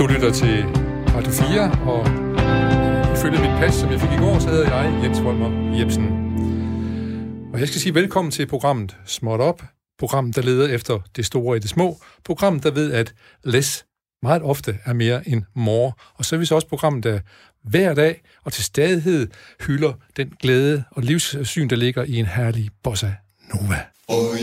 Du lytter til Radio 4, og ifølge mit pas, som jeg fik i går, så hedder jeg Jens Volmer Jebsen. Og jeg skal sige velkommen til programmet Småt Op, programmet, der leder efter det store i det små, programmet, der ved, at less meget ofte er mere end more. Og så er vi så også programmet, der hver dag og til stadighed hylder den glæde og livssyn, der ligger i en herlig bossa nova. Oh,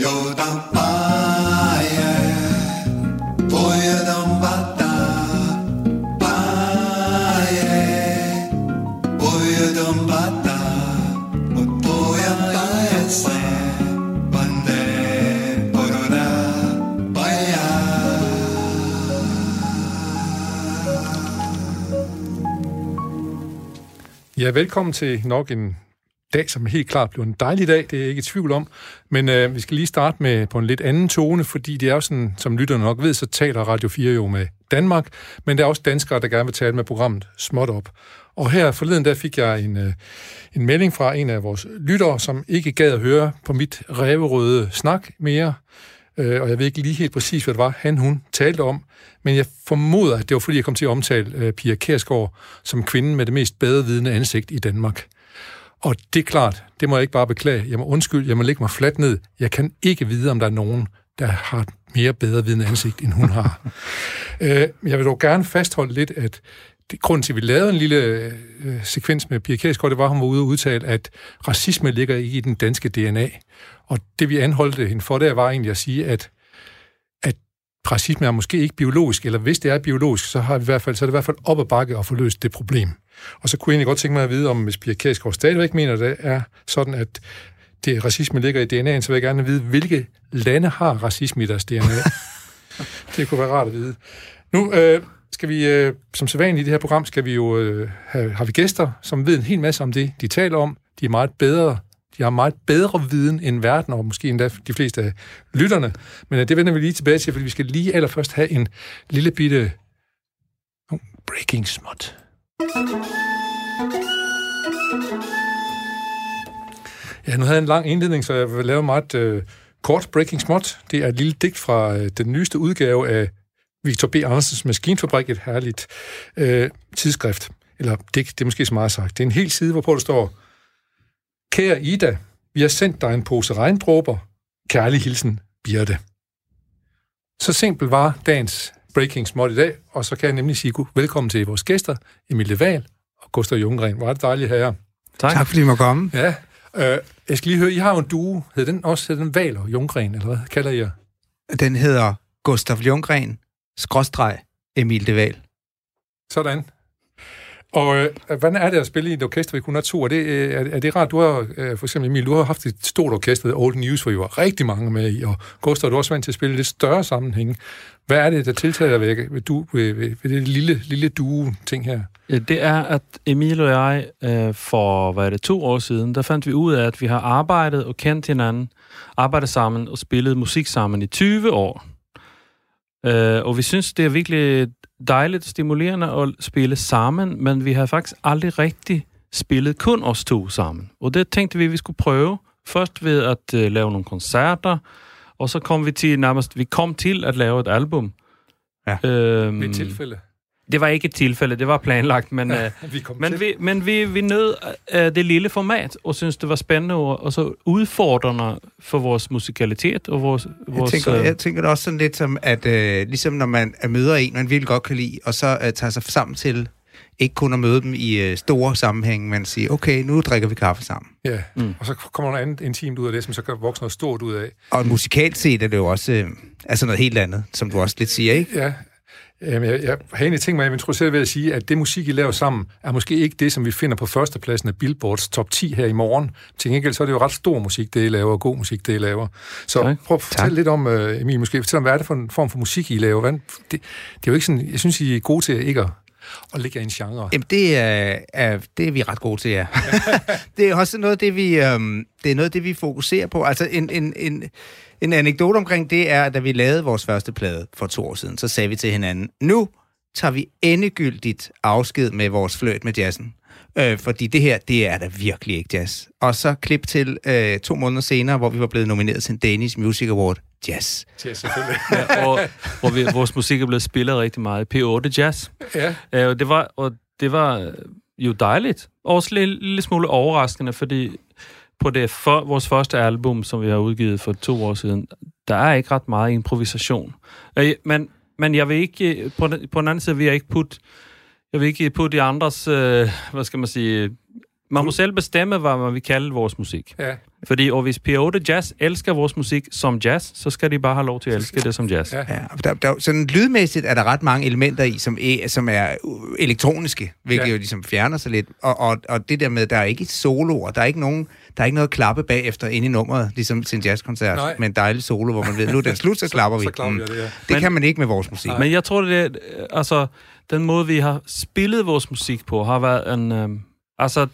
Ja, velkommen til nok en dag, som helt klart blev en dejlig dag, det er jeg ikke i tvivl om. Men øh, vi skal lige starte med på en lidt anden tone, fordi det er jo sådan, som lytterne nok ved, så taler Radio 4 jo med Danmark, men der er også danskere, der gerne vil tale med programmet Småt Op. Og her forleden der fik jeg en, øh, en melding fra en af vores lyttere, som ikke gad at høre på mit ræverøde snak mere, øh, og jeg ved ikke lige helt præcis, hvad det var, han hun talte om, men jeg formoder, at det var fordi, jeg kom til at omtale øh, Pia Kærsgaard som kvinden med det mest bedrevidende ansigt i Danmark. Og det er klart, det må jeg ikke bare beklage. Jeg må undskylde, jeg må lægge mig fladt ned. Jeg kan ikke vide, om der er nogen, der har mere bedre vidende ansigt, end hun har. øh, jeg vil dog gerne fastholde lidt, at det, grunden til, at vi lavede en lille øh, sekvens med Pia Kærsgaard, det var, at hun var ude og udtale, at racisme ligger ikke i den danske DNA. Og det, vi anholdte hende for, det var egentlig at sige, at racisme er måske ikke biologisk, eller hvis det er biologisk, så, har vi i hvert fald, så er det i hvert fald op ad bakke at få løst det problem. Og så kunne jeg egentlig godt tænke mig at vide, om hvis Pia Kærsgaard stadigvæk mener, at det er sådan, at det racisme ligger i DNA'en, så vil jeg gerne vide, hvilke lande har racisme i deres DNA? det kunne være rart at vide. Nu øh, skal vi, øh, som sædvanligt i det her program, skal vi jo øh, have, har vi gæster, som ved en hel masse om det, de taler om. De er meget bedre de har meget bedre viden end verden, og måske endda de fleste af lytterne. Men øh, det vender vi lige tilbage til, fordi vi skal lige allerførst have en lille bitte oh, breaking smut. Ja, nu havde jeg en lang indledning, så jeg vil lave meget øh, kort breaking smut. Det er et lille digt fra øh, den nyeste udgave af Victor B. Andersens Maskinfabrik, et herligt uh, tidsskrift. Eller digt, det er måske så meget sagt. Det er en hel side, hvorpå der står, Kære Ida, vi har sendt dig en pose regndråber. Kærlig hilsen, Birte. Så simpelt var dagens Breaking Smart i dag, og så kan jeg nemlig sige velkommen til vores gæster, Emilie Val og Gustav Junggren. Var det dejligt her. Tak. tak fordi I må komme. Ja. Øh, jeg skal lige høre, I har jo en duo. Hed den også hed den Val og Junggren, eller hvad kalder I jer? Den hedder Gustav Junggren, skråstreg Emil de Val. Sådan. Og øh, hvordan er det at spille i et orkester ved kun to? Er det, øh, er, er det rart? Du har, øh, for eksempel Emil, du har haft et stort orkester, Old News, hvor I var rigtig mange med i, og Gustav, du er også vant til at spille lidt større sammenhæng. Hvad er det, der tiltaler ved, ved, du, ved, ved, ved det lille, lille duo-ting her? Det er, at Emil og jeg øh, for, hvad er det, to år siden, der fandt vi ud af, at vi har arbejdet og kendt hinanden, arbejdet sammen og spillet musik sammen i 20 år. Øh, og vi synes, det er virkelig dejligt stimulerende at spille sammen, men vi har faktisk aldrig rigtig spillet kun os to sammen. Og det tænkte vi, at vi skulle prøve. Først ved at uh, lave nogle koncerter, og så kom vi til nærmest, vi kom til at lave et album. Ja, øhm, ved tilfælde. Det var ikke et tilfælde, det var planlagt, men, ja, øh, vi men, vi, men vi, vi nød uh, det lille format, og synes det var spændende og, og så udfordrende for vores musikalitet og vores... vores jeg, tænker, uh, jeg tænker det også sådan lidt som, at uh, ligesom når man møder en, man virkelig godt kan lide, og så uh, tager sig sammen til ikke kun at møde dem i uh, store sammenhæng, men sige, okay, nu drikker vi kaffe sammen. Ja, mm. og så kommer noget andet intimt ud af det, som så kan vokse noget stort ud af. Og musikalt set er det jo også uh, altså noget helt andet, som du også lidt siger, ikke? Ja, Jamen, jeg, jeg har egentlig tænkt mig at introducere ved at sige, at det musik, I laver sammen, er måske ikke det, som vi finder på førstepladsen af Billboards top 10 her i morgen. Til gengæld så er det jo ret stor musik, det I laver, og god musik, det I laver. Så tak. prøv at fortælle tak. lidt om, uh, Emil, måske fortæl om, hvad er det for en form for musik, I laver? Hvad, det, det er jo ikke sådan, jeg synes, I er gode til ikke at og ligger i en genre? Jamen, det er, er, det er vi ret gode til, ja. det er også noget det, vi, øhm, det er noget det, vi fokuserer på. Altså, en, en, en, en anekdote omkring det er, at da vi lavede vores første plade for to år siden, så sagde vi til hinanden, nu tager vi endegyldigt afsked med vores fløjt med jazzen. Øh, fordi det her, det er da virkelig ikke jazz. Og så klip til øh, to måneder senere, hvor vi var blevet nomineret til en Danish Music Award. Jazz. Ja, selvfølgelig. Ja, og, hvor vi, vores musik er blevet spillet rigtig meget i P8 Jazz. Ja. Øh, og det var, og det var øh, jo dejligt. Også en lille, lille smule overraskende, fordi på det for, vores første album, som vi har udgivet for to år siden, der er ikke ret meget improvisation. Øh, men, men jeg vil ikke, på den, på den anden side vil jeg ikke putte, jeg vil ikke putte de andres, øh, hvad skal man sige, man må selv bestemme, hvad man vil kalde vores musik. Ja. Fordi og hvis P8 Jazz elsker vores musik som jazz, så skal de bare have lov til at elske det som jazz. Ja. Ja, der, der, sådan lydmæssigt er der ret mange elementer i, som er, som er uh, elektroniske, hvilket Ja. ja. jo ligesom fjerner sig lidt. Og, og, og det der med, der er ikke soloer, der er ikke nogen, der er ikke noget at klappe bagefter ind i nummeret, ligesom til en jazzkoncert, Nej. med en dejlig solo, hvor man ved, nu er den slut, så klapper vi. Så klapper vi, Mm. ja, det er. Det Men- kan man ikke med vores musik. Men jeg tror, det er, øh, altså, den måde, vi har spillet vores musik på, har været en, øh, altså,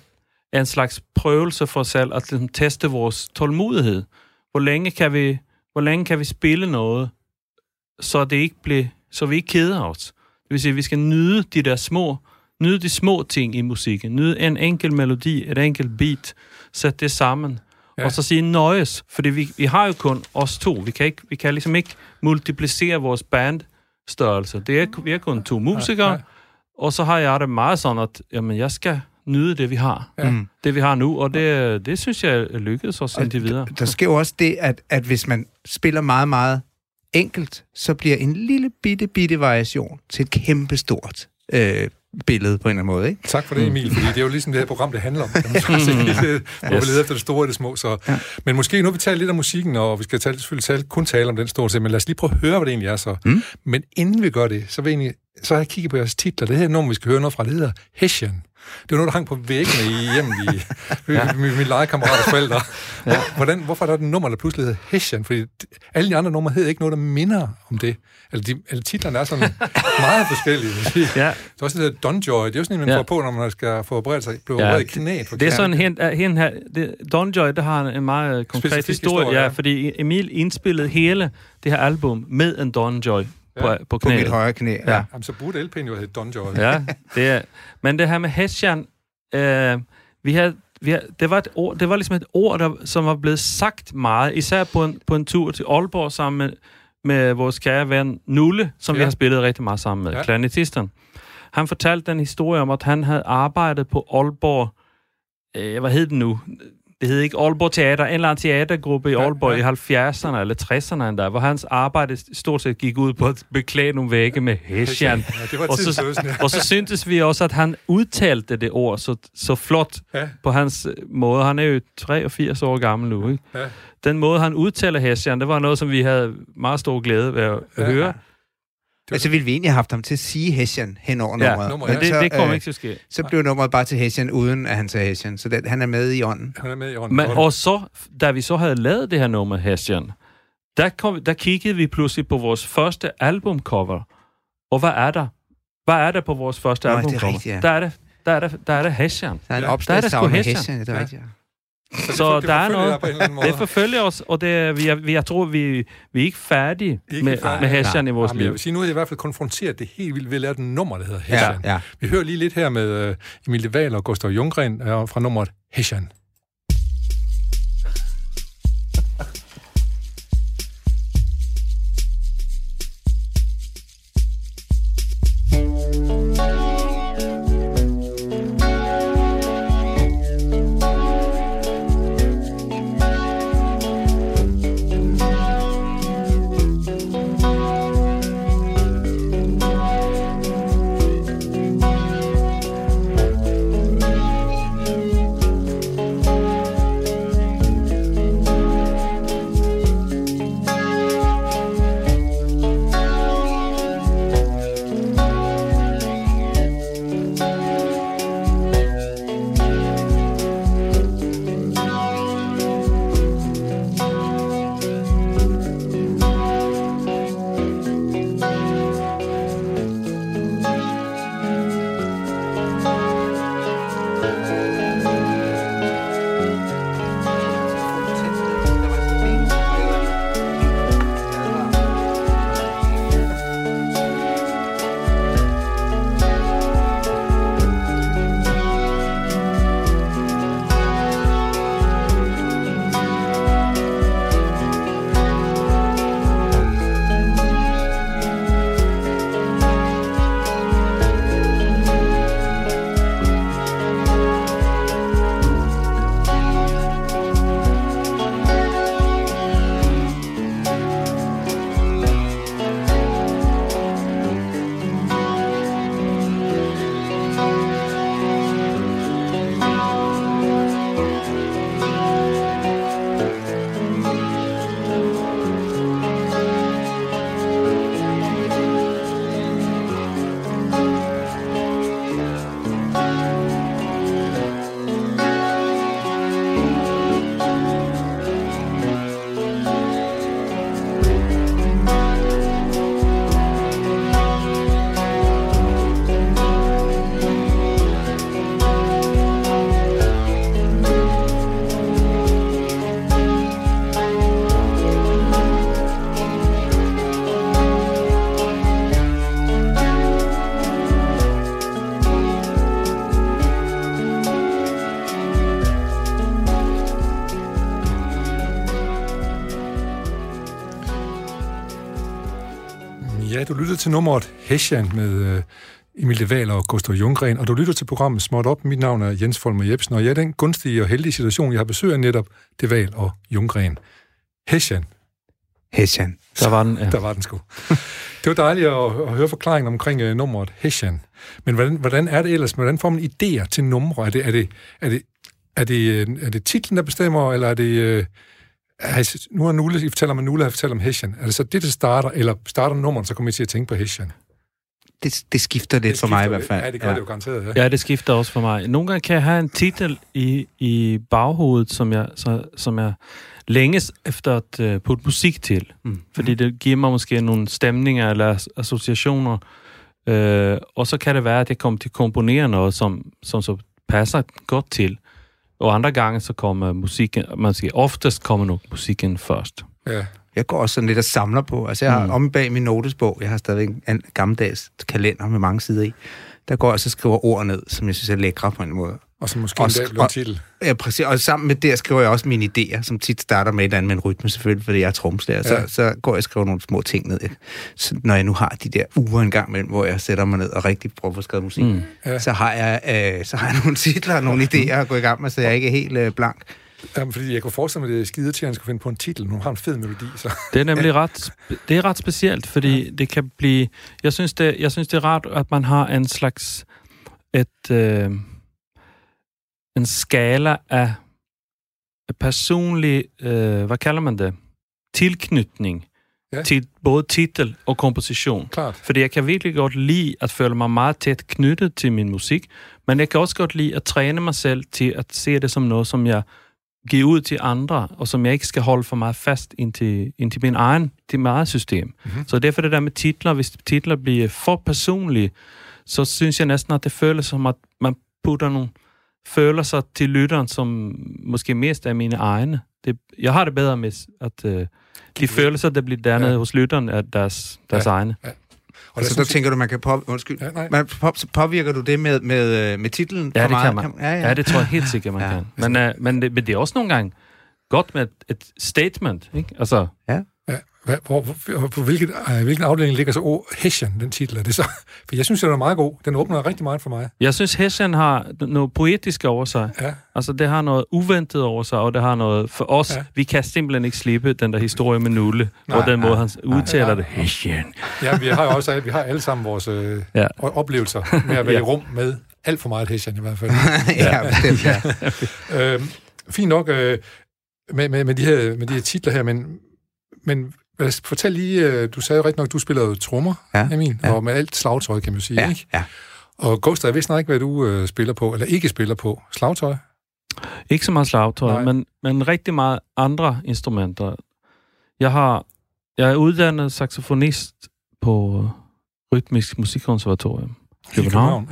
en slags prøvelse for os selv, at ligesom, teste vores tålmodighed. Hvor længe kan vi, hvor længe kan vi spille noget, så det ikke bliver, så vi ikke keder os. Det vil sige, at vi skal nyde de der små, nyde de små ting i musikken. Nyde en enkelt melodi, et enkelt beat, sætte det sammen. Ja. Og så sige nøjes, fordi vi, vi har jo kun os to. Vi kan, ikke, vi kan ligesom ikke multiplicere vores bandstørrelse. Det er, vi er kun to musikere, Ja, ja, og så har jeg det meget sådan, at jamen, jeg skal nyde det, vi har. Ja. Mm. Det, vi har nu, og det, det synes jeg er lykkedes os indtil videre. Der sker jo også det, at, at hvis man spiller meget, meget enkelt, så bliver en lille bitte, bitte variation til et kæmpestort øh, billede på en eller anden måde. Ikke? Tak for det, Emil, fordi det er jo ligesom det her program, det handler om. Sige. Det- Hvor vi leder efter det store og det små. Så. Ja. Men måske nu vi talt lidt om musikken, og vi skal tale, selvfølgelig tale, kun tale om den store ting, men lad os lige prøve at høre, hvad det egentlig er så. Mm. Men inden vi gør det, så, vil jeg egentlig, så har jeg kigget på jeres titler. Det her nummer, vi skal høre noget fra, det hedder Hessian. Det var noget, der hang på væggene i hjemmet i ja. min, min legekammeraters forældre. Ja. Hvordan, hvorfor er der et nummer, der pludselig hedder Hessian? Fordi alle de andre numre hedder ikke noget, der minder om det. Eller, de, eller titlerne er sådan meget forskellige. Ja, Det er også det der Don Joy. Det er jo sådan en, man Ja. får på, når man skal få opereret sig. Blive Ja, opereret i knæet. det er sådan hen, uh, hen her, det, Don Joy, der har en meget konkret Specifik historie, historie, ja. ja, fordi Emil indspillede hele det her album med en Don Joy på, Ja, på På knæet. mit højre knæ. Ja. Ja. Jamen, så burde LP'en jo hedde Don Joy. Ja, det er, men det her med Hessian, øh, vi havde, vi havde, det, var et ord, det var ligesom et ord, der, som var blevet sagt meget, især på en, på en tur til Aalborg sammen med, med vores kære ven Nulle, som ja. Vi har spillet rigtig meget sammen med, Ja. ja. klanetisten. Han fortalte den historie om, at han havde arbejdet på Aalborg, øh, hvad hed det nu? Det hed ikke Aalborg Teater, en eller anden teatergruppe i Ja, Aalborg ja. i 70'erne eller 60'erne endda, hvor hans arbejde stort set gik ud på at beklæde nogle vægge med Hessian. Ja, Og så, tidsløsen, ja. og så syntes vi også, at han udtalte det ord så, så flot ja. på hans øh, måde. Han er jo 83 år gammel nu, ikke? Ja. Den måde, han udtaler Hessian, det var noget, som vi havde meget stor glæde ved at Ja. ja. høre. Men så ville vi egentlig have haft ham til at sige Hessian hen over Ja, nummeret. nummer, Men ja. det, så, det kommer øh, ikke til at ske. Så blev nummeret bare til Hessian, uden at han sagde Hessian. Så det, han er med i ånden. Han er med i ånden. Men, og så, da vi så havde lavet det her nummer, Hessian, der, kom, der kiggede vi pludselig på vores første albumcover. Og hvad er der? Hvad er der på vores første Nå, det er albumcover? rigtigt, ja. Der er det, der er det, der er det Hessian. Der er en Der der sgu med Hessian. Det er rigtigt. ja. Så det der er noget- jeg. Det forfølger os, og det, er- vi er, vi, jeg tror, vi, vi er ikke færdige Ikke med, færdige. med Hessian i vores Jamen, jeg liv. vil sige, nu har jeg i hvert fald konfronteret det helt vildt ved at lave et nummer, der hedder Hessian. Ja, ja. Vi hører lige lidt her med uh, Emilie Wahl og Gustav Junggren uh, fra nummeret Hessian. Til nummeret Hessian med øh, Emilie Wahl og Gustav Junggren, og du lytter til programmet Småt Op. Mit navn er Jens Folmer Jebsen, og jeg er den gunstige og heldige situation, jeg har besøg af netop det Wahl og Junggren. Hessian. Hessian. Der var den, ja. Der var den sgu. det var dejligt at, at høre forklaringen omkring uh, nummeret Hessian. Men hvordan, hvordan er det ellers? Hvordan får man idéer til numre? Er det, er det, er det, er det, øh, er det titlen, der bestemmer, eller er det... Uh, altså, nu har Nulle, I fortæller mig, Nulle har fortalt om Hessian. Er det så det, der starter, eller starter nummeret, så kommer I til at tænke på Hessian? Det, det skifter lidt Det for mig i skifter hvert fald. Ja, det gør ja. det jo garanteret, ja. Ja, det skifter også for mig. Nogle gange kan jeg have en titel i, i baghovedet, som jeg, så, som jeg længes efter at uh, putte musik til. Mm. Fordi det giver mig måske nogle stemninger eller as- associationer. Uh, og så kan det være, at jeg kommer til at komponere noget, som, som så passer godt til. Og andre gange, så kommer musikken, man siger, oftest kommer nok musikken først. ja. Jeg går også sådan lidt og samler på. Altså, jeg har Mm. om bag min notesbog, jeg har stadigvæk en gammeldags kalender med mange sider i. Der går jeg også og skriver ord ned, som jeg synes er lækre på en måde. Og så måske Og en dag og- titel. Ja, præcis. Og sammen med det skriver jeg også mine idéer, som tit starter med et eller andet med en rytme, selvfølgelig, fordi jeg er tromslærer. Ja. Ja. Så, så går jeg og skriver nogle små ting ned. Så når jeg nu har de der uger en gang imellem, hvor jeg sætter mig ned og rigtig prøver at få skrevet musik, Mm. Ja. ja. så, har jeg, øh, så har jeg nogle titler og nogle idéer at gå i gang med, så jeg ikke er helt øh, blank. Jamen, fordi jeg kunne forestille mig, at det er skide til, at han skulle finde på en titel. Nu har en fed melodi, så... Det er nemlig ret, det er ret specielt, fordi det kan blive... Jeg synes, det, jeg synes, det er rart, at man har en slags... Et, øh, en skala af personlig... Øh, hvad kalder man det? Tilknytning Ja. til både titel og komposition. Klart. Fordi jeg kan virkelig godt lide at føle mig meget tæt knyttet til min musik, men jeg kan også godt lide at træne mig selv til at se det som noget, som jeg giver ud til andre, og som jeg ikke skal holde for meget fast ind til, ind til min egen, til mit eget system. Mhm. Mm-hmm. Så derfor det der med titler, hvis titler bliver for personlige, så synes jeg næsten, at det føles som, at man putter nogle følelser til lytteren, som måske mest er mine egne. Det, jeg har det bedre med, at øh, de følelser, der bliver dannet Ja. ja. hos lytteren, er deres, deres Ja. ja. egne. Og Og der så der synes tænker du, man kan på, undskyld, Ja, nej. man, på, påvirker du det med, med, øh, med titlen Ja, for det meget? kan man. ja, ja. Ja, det tror jeg helt sikkert, man Ja. ja. kan. Men, uh, men, det, men det er også nogle gange godt med et, et statement, ikke? Altså, Ja, hvad, hvor, hvor, på hvilket, øh, hvilken afdeling ligger så oh, Hessian, den titel? Er det så? For jeg synes, den er meget god. Den åbner rigtig meget for mig. jeg synes, Hessian har noget poetisk over sig. Ja, Altså, det har noget uventet over sig, og det har noget... For os, Ja. ja. vi kan simpelthen ikke slippe den der historie med Nulle, Nej, og den måde, nej, han udtaler nej. det. Hessian. ja vi har jo også vi har alle sammen vores øh, ja. Ja. oplevelser med at være i Ja. rum med alt for meget Hessian i hvert fald. ja, bestemt, ja. øh, fint nok øh, med, med, med, de her, med de her titler her, men, men fortæl lige, øh, du sagde jo rigtig nok, du spiller jo trommer, Ja, Emil, ja. og med alt slagtøj, kan man sige, ja, ikke? ja. Og Gustav, jeg vidste nok ikke, hvad du øh, spiller på, eller ikke spiller på. Slagtøj? Ikke så meget slagtøj, Nej. men, men rigtig meget andre instrumenter. Jeg har jeg er uddannet saxofonist på Rytmisk Musikkonservatorium. I København.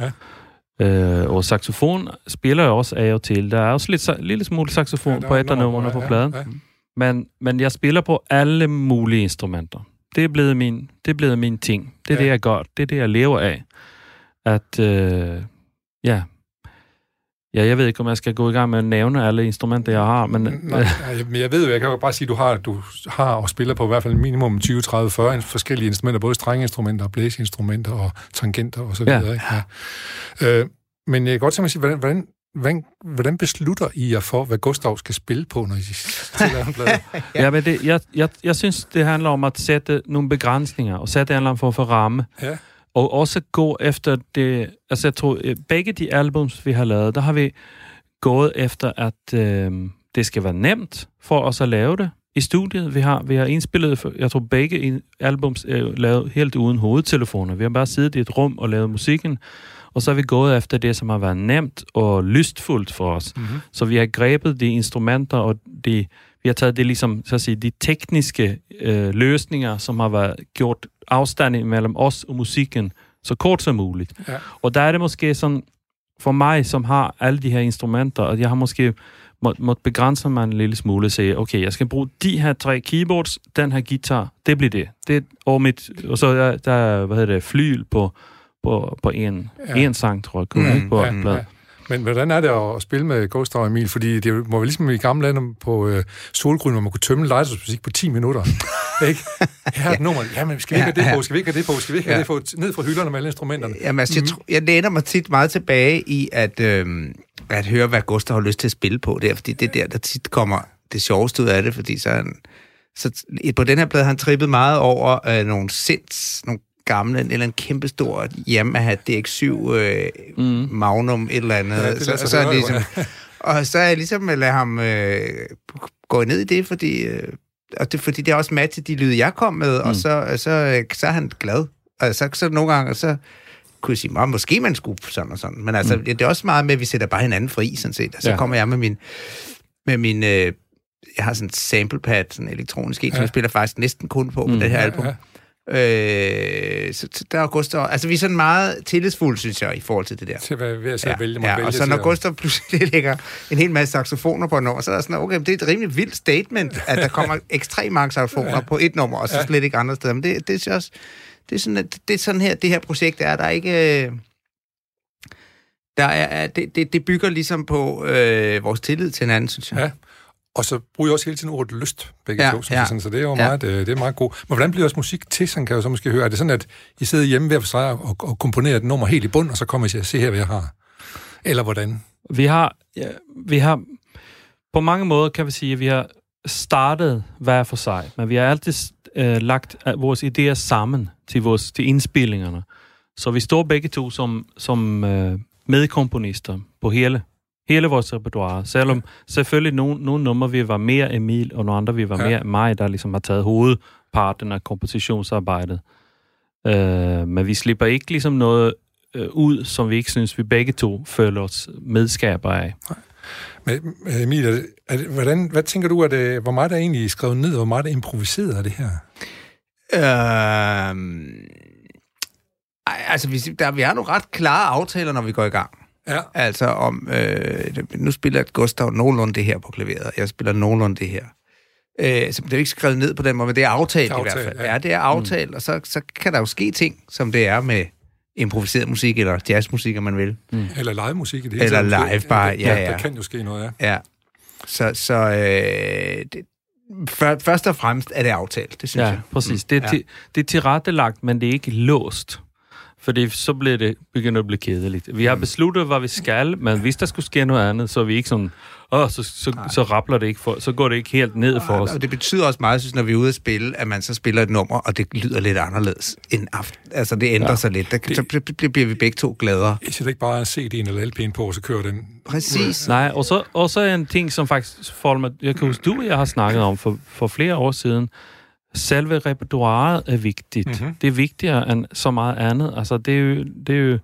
Ja. Øh, og saxofon spiller jeg også af og til. Der er også lidt, lille smule saxofon Ja, ja, på et af numrene ja, på ja, pladen. ja. Men, men jeg spiller på alle mulige instrumenter. Det er blevet min, det er blevet min ting. Det er Ja. det, jeg gør. Det er det, jeg lever af. At, øh, ja... Ja, jeg ved ikke, om jeg skal gå i gang med at nævne alle instrumenter, jeg har, men... Nej, nej, men jeg ved jo, jeg kan jo bare sige, at du har, du har og spiller på i hvert fald minimum 20, 30, 40 forskellige instrumenter, både strengeinstrumenter og blæseinstrumenter og tangenter og så Ja. videre. Ikke? Ja. Øh, men jeg kan godt tænke mig at sige, hvordan, hvordan, hvordan, hvordan beslutter I jer for, hvad Gustav skal spille på, når I stiller en plade? Ja, men det, jeg, jeg, jeg synes, det handler om at sætte nogle begrænsninger, og sætte en eller anden form for ramme. Ja. Og også gå efter det... Altså, jeg tror, øh, begge de albums, vi har lavet, der har vi gået efter, at øh, det skal være nemt for os at lave det i studiet. Vi har, vi har indspillet, for- jeg tror, begge albums er lavet helt uden hovedtelefoner. Vi har bare siddet i et rum og lavet musikken, og så har vi gået efter det, som har været nemt og lystfuldt for os. Mm-hmm. Så vi har grebet de instrumenter, og de, vi har taget det ligesom, så at sige, de tekniske øh, løsninger, som har været gjort afstand mellem os og musikken så kort som muligt. Ja. Og der er det måske sådan, for mig, som har alle de her instrumenter, at jeg har måske må, måtte begrænse mig en lille smule og sige, okay, jeg skal bruge de her tre keyboards, den her guitar, det bliver det. det og, mit, og så er der, hvad hedder det, flyl på, på, på en, Ja. en sang, tror jeg, Mm, ikke? På Ja, ja, ja. Men hvordan er det at spille med Gustav og Emil? Fordi det må være ligesom i gamle lande på øh, Solgryn, hvor man kunne tømme legetøjsmusik på 10 minutter. ikke? Her er et nummer. Jamen, skal vi ikke have det på? Skal vi ikke have det på? Skal vi ikke have det på? Ned fra hylderne med alle instrumenterne. Jamen, altså, jeg, tro, jeg læner mig tit meget tilbage i at, øh, at høre, hvad Gustav har lyst til at spille på der, fordi det er der, der tit kommer det sjoveste ud af det, fordi så, er han, så på den her plade har han trippet meget over øh, nogle sinds, nogle gamle, eller en kæmpestor Yamaha DX7 øh, mm. Magnum, et eller andet. Ja, det så, sig så er ligesom, og så er jeg ligesom at lade ham øh, gå ned i det, fordi, øh, og det, fordi det er også matchet de lyde, jeg kom med, mm. og så, så, øh, så er han glad. Og så, så nogle gange, så kunne jeg sige, "Nå, måske man skulle sådan og sådan. Men altså, mm. det er også meget med, at vi sætter bare hinanden fri, sådan set. Og så Ja. ja. kommer jeg med min, med min øh, jeg har sådan en samplepad, sådan en elektronisk en, ja. som Ja. jeg spiller faktisk næsten kun på på Mm. det her Ja, album. ja. Øh, så, så der er Gustav... Altså, vi er sådan meget tillidsfulde, synes jeg, i forhold til det der. Til være ved at, ja, vælge, ja, og så når Gustav pludselig lægger en hel masse saxofoner på et nummer, så er der sådan, okay, det er et rimelig vildt statement, at der kommer ekstremt mange saxofoner ja. på et nummer, og så Ja. slet ikke andre steder. Men det, det, er også, det, er sådan, at det er sådan her, det her projekt er. Der er ikke... øh, Der er, det, det, det bygger ligesom på øh, vores tillid til hinanden, synes jeg. Ja. Og så bruger jeg også hele tiden ordet lyst, begge Ja, to, ja. sådan, så det er jo Ja. meget, øh, det er meget godt. Men hvordan bliver også musik til, sådan kan jeg jo så måske høre? Er det sådan, at I sidder hjemme hver for sig og, og komponerer et nummer helt i bund, og så kommer I til at se her, hvad jeg har? Eller hvordan? Vi har, ja, vi har på mange måder kan vi sige, at vi har startet hver for sig, men vi har altid øh, lagt øh, vores idéer sammen til, vores, til indspillingerne. Så vi står begge to som, som øh, medkomponister på hele, hele vores repertoire. Selvom selvfølgelig nogle, nogle numre vil være mere Emil, og nogle andre vil være Ja. ja. mere mig, der ligesom har taget hovedparten af kompositionsarbejdet. Øh, men vi slipper ikke ligesom noget øh, ud, som vi ikke synes, vi begge to føler os medskaber af. Men, øh, Emil, er det, er det, hvordan, hvad tænker du, at det, hvor meget er egentlig skrevet ned, og hvor meget er improviseret af det her? Ej, altså, vi, der, vi har nogle ret klare aftaler, når vi går i gang. Ja. Altså om, øh, nu spiller Gustav nogenlunde det her på klaveret, og jeg spiller nogenlunde det her. Øh, så det er jo ikke skrevet ned på den måde, men det er aftalt, Det er i hvert aftalt, fald. ja. Ja, det er aftalt, mm. og så, så kan der jo ske ting, som det er med improviseret musik, eller jazzmusik, om man vil. Eller live musik i det hele Eller live bare, ja, Der, ja. der kan jo ske noget, ja. Ja. Så, så øh, det, for, først og fremmest er det aftalt, det synes Ja, jeg. præcis. Det er, Ja. til, det er tilrettelagt, men det er ikke låst. Fordi så bliver det begynder at blive kedeligt. Vi har besluttet, hvad vi skal, men hvis der skulle ske noget andet, så er vi ikke sådan, åh, så, så, så rappler det ikke for, så går det ikke helt ned for os. Og det betyder også meget, synes, når vi er ude at spille, at man så spiller et nummer, og det lyder lidt anderledes end aften. Altså, det ændrer ja. Sig lidt. Der, Det- så bliver vi begge to gladere. I sætter ikke bare CD'en eller LP'en på, og så kører den. Præcis. Nej, og så, og så er en ting, som faktisk får mig, jeg kan huske, du og jeg har snakket om for, for flere år siden, selve repertoireet er vigtigt. Mhm. Mm-hmm. Det er vigtigere end så meget andet. Altså, det er jo, det er jo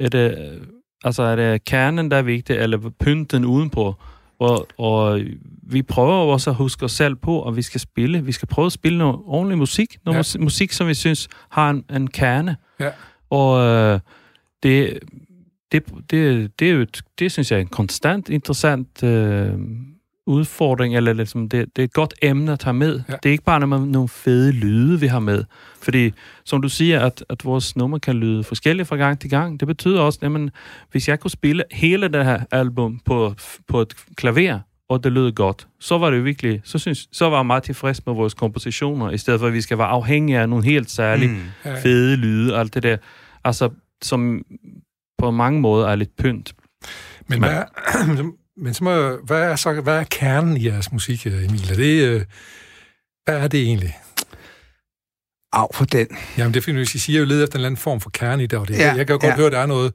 er det, altså, er det kernen, der er vigtig, eller pynten udenpå? Og, og vi prøver også at huske os selv på, at vi skal spille. Vi skal prøve at spille noget ordentlig musik. Noget Ja. ja. musik, som vi synes har en, en kerne. Ja. Og øh, det, det, det, det, er jo, et- det synes jeg er en konstant interessant øh, udfordring, eller ligesom det, det er et godt emne at tage med. Ja. Det er ikke bare nogle, nogle fede lyde, vi har med. Fordi, som du siger, at, at vores nummer kan lyde forskelligt fra gang til gang, det betyder også, at hvis jeg kunne spille hele det her album på, på et klaver, og det lød godt, så var det virkelig, så, synes, så var jeg meget tilfreds med vores kompositioner, i stedet for, at vi skal være afhængige af nogle helt særlige Mm. Ja, fede lyde, alt det der. Altså, som på mange måder er lidt pynt. Men, hvad, men så må, hvad, er så, hvad er kernen i jeres musik, Emil? Er det, øh, hvad er det egentlig? Af for den. Jamen, det er fordi, hvis I siger, at I leder efter en eller anden form for kerne i det, og det, Ja, jeg kan jo godt ja. høre, at der er noget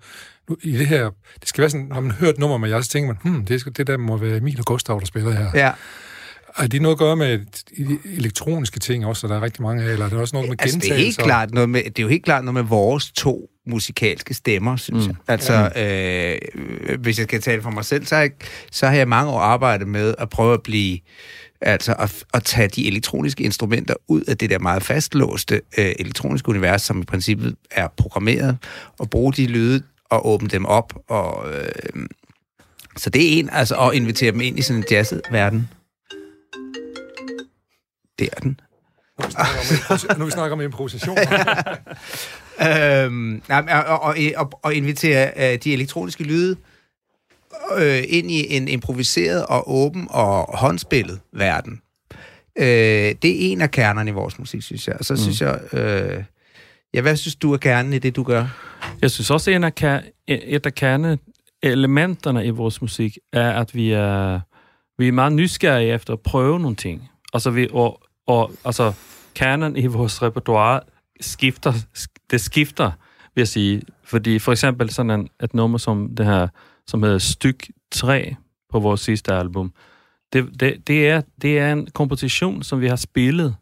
nu, i det her. Det skal være sådan, når man hører et nummer med jer, så tænker man, hmm, det, det der må være Emil og Gustav, der spiller her. Ja. Ja. Er det noget at gøre med elektroniske ting også, så der er rigtig mange af, eller er det også noget med Altså, det er, helt gentagelser? klart noget med, det er jo helt klart noget med vores to musikalske stemmer, synes mm. Jeg. Altså, øh, hvis jeg skal tale for mig selv, så har, jeg, så har jeg mange år arbejdet med at prøve at blive altså at, at tage de elektroniske instrumenter ud af det der meget fastlåste øh, elektroniske univers, som i princippet er programmeret, og bruge de lyde og åbne dem op. Og, øh, så det er en, altså at invitere dem ind i sådan en jazzet verden. Det er den. Nu vi snakker om improvisation. Øhm, nej, men, og, og, og, og invitere øh, de elektroniske lyde øh, ind i en improviseret og åben og håndspillet verden. Øh, det er en af kernerne i vores musik, synes jeg. Og så mm. synes jeg... Øh, ja, hvad synes du er kernen i det, du gør? Jeg synes også, en af ker- et af kerne elementerne i vores musik er, at vi er, vi er meget nysgerrige efter at prøve nogle ting. Altså, vi, og, og, altså kernen i vores repertoire skifter, det skifter, vil jeg sige. Fordi for eksempel sådan en, et nummer som det her, som hedder Styk 3 på vores sidste album, det, det, det, er, det er en komposition, som vi har spillet,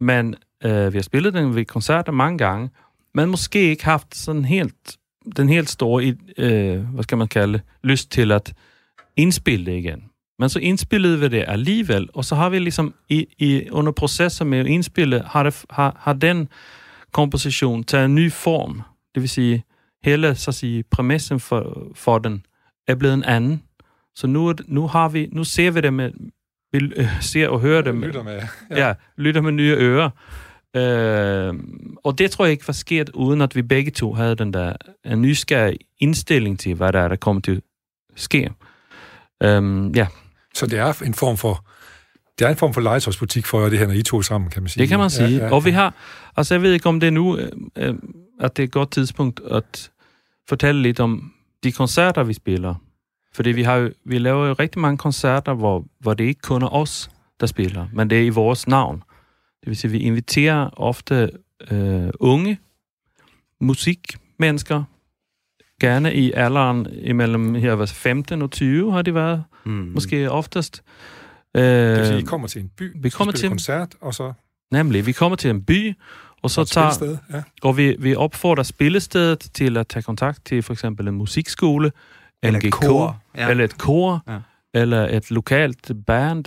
men øh, vi har spillet den ved koncerter mange gange, men måske ikke haft sådan helt, den helt store, øh, hvad skal man kalde lyst til at indspille det igen. Men så indspillede vi det alligevel, og så har vi ligesom i, i, under processen med at indspille, har, det, har, har den komposition taget en ny form. Det vil sige, hele så at sige, præmissen for, for den er blevet en anden. Så nu, nu, har vi, nu ser vi det med, vi øh, ser og hører det med, lytter med, ja. ja, lytter med nye ører. Øh, og det tror jeg ikke var sket, uden at vi begge to havde den der en nysgerrig indstilling til, hvad der er, der kommer til at ske. Øh, ja. Så det er en form for det er en form for legetøjsbutik for det her, når I to sammen, kan man sige. Det kan man sige. Ja, ja. Og vi har, altså jeg ved ikke, om det er nu, øh, øh, at det er et godt tidspunkt at fortælle lidt om de koncerter, vi spiller. Fordi vi, har jo, vi laver jo rigtig mange koncerter, hvor, hvor det ikke kun er os, der spiller, men det er i vores navn. Det vil sige, at vi inviterer ofte øh, unge musikmennesker, gerne i alderen imellem her, 15 og 20 har de været, mm. måske oftest. Øh, det vil sige, I kommer til en by, vi kommer til en koncert, og så... Nemlig, vi kommer til en by, og så tager... Ja. Og vi, vi opfordrer spillestedet til at tage kontakt til for eksempel en musikskole, eller MGK, et kor, ja. eller et kor, ja. eller et lokalt band,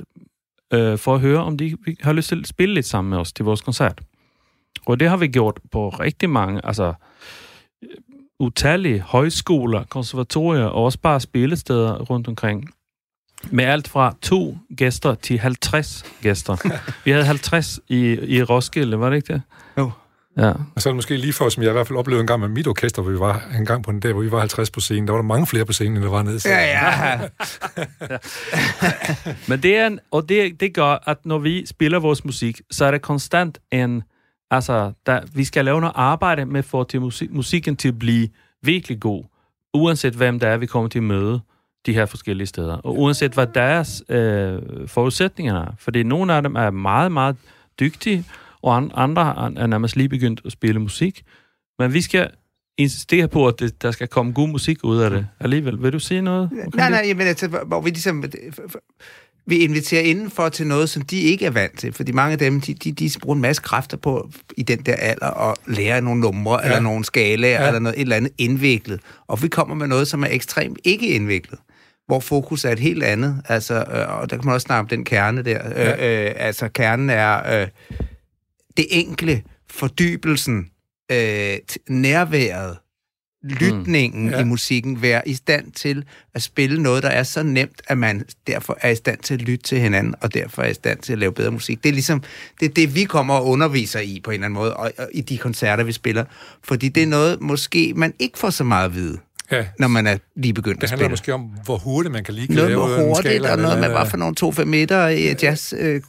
øh, for at høre, om de har lyst til at spille lidt sammen med os til vores koncert. Og det har vi gjort på rigtig mange, altså utallige højskoler, konservatorier og også bare spillesteder rundt omkring. Med alt fra to gæster til 50 gæster. vi havde 50 i, i Roskilde, var det ikke det? Jo. Ja. Og så er det måske lige for, som jeg i hvert fald oplevede en gang med mit orkester, hvor vi var en gang på den dag, hvor vi var 50 på scenen. Der var der mange flere på scenen, end der var nede. Ja, ja. ja. Men det er en, og det, det gør, at når vi spiller vores musik, så er det konstant en, altså, der, vi skal lave noget arbejde med for til musik, musikken til at blive virkelig god, uanset hvem der er, vi kommer til at møde de her forskellige steder. Og uanset hvad deres øh, forudsætninger er. Fordi nogle af dem er meget, meget dygtige, og andre er nærmest lige begyndt at spille musik. Men vi skal insistere på, at det, der skal komme god musik ud af det alligevel. Vil du sige noget? Nej, nej, men altså, hvor vi ligesom vi inviterer indenfor til noget, som de ikke er vant til. Fordi mange af dem, de, de, de bruger en masse kræfter på i den der alder at lære nogle numre, ja. eller nogle skalaer, ja. eller noget et eller andet indviklet. Og vi kommer med noget, som er ekstremt ikke indviklet hvor fokus er et helt andet. Altså, øh, og der kan man også snakke om den kerne der. Øh, ja. Øh, altså, kernen er øh, det enkle, fordybelsen, øh, nærværet, lytningen mm. ja. i musikken, være i stand til at spille noget, der er så nemt, at man derfor er i stand til at lytte til hinanden, og derfor er i stand til at lave bedre musik. Det er ligesom, det er det, vi kommer og underviser i på en eller anden måde, og, og i de koncerter, vi spiller. Fordi det er noget, måske man ikke får så meget at vide. Ja. når man er lige begyndt at spille. Det handler måske om, hvor hurtigt man kan lige noget lave Noget hurtigt, skala, og noget med, hvad for nogle 2-5 meter i jazz øh,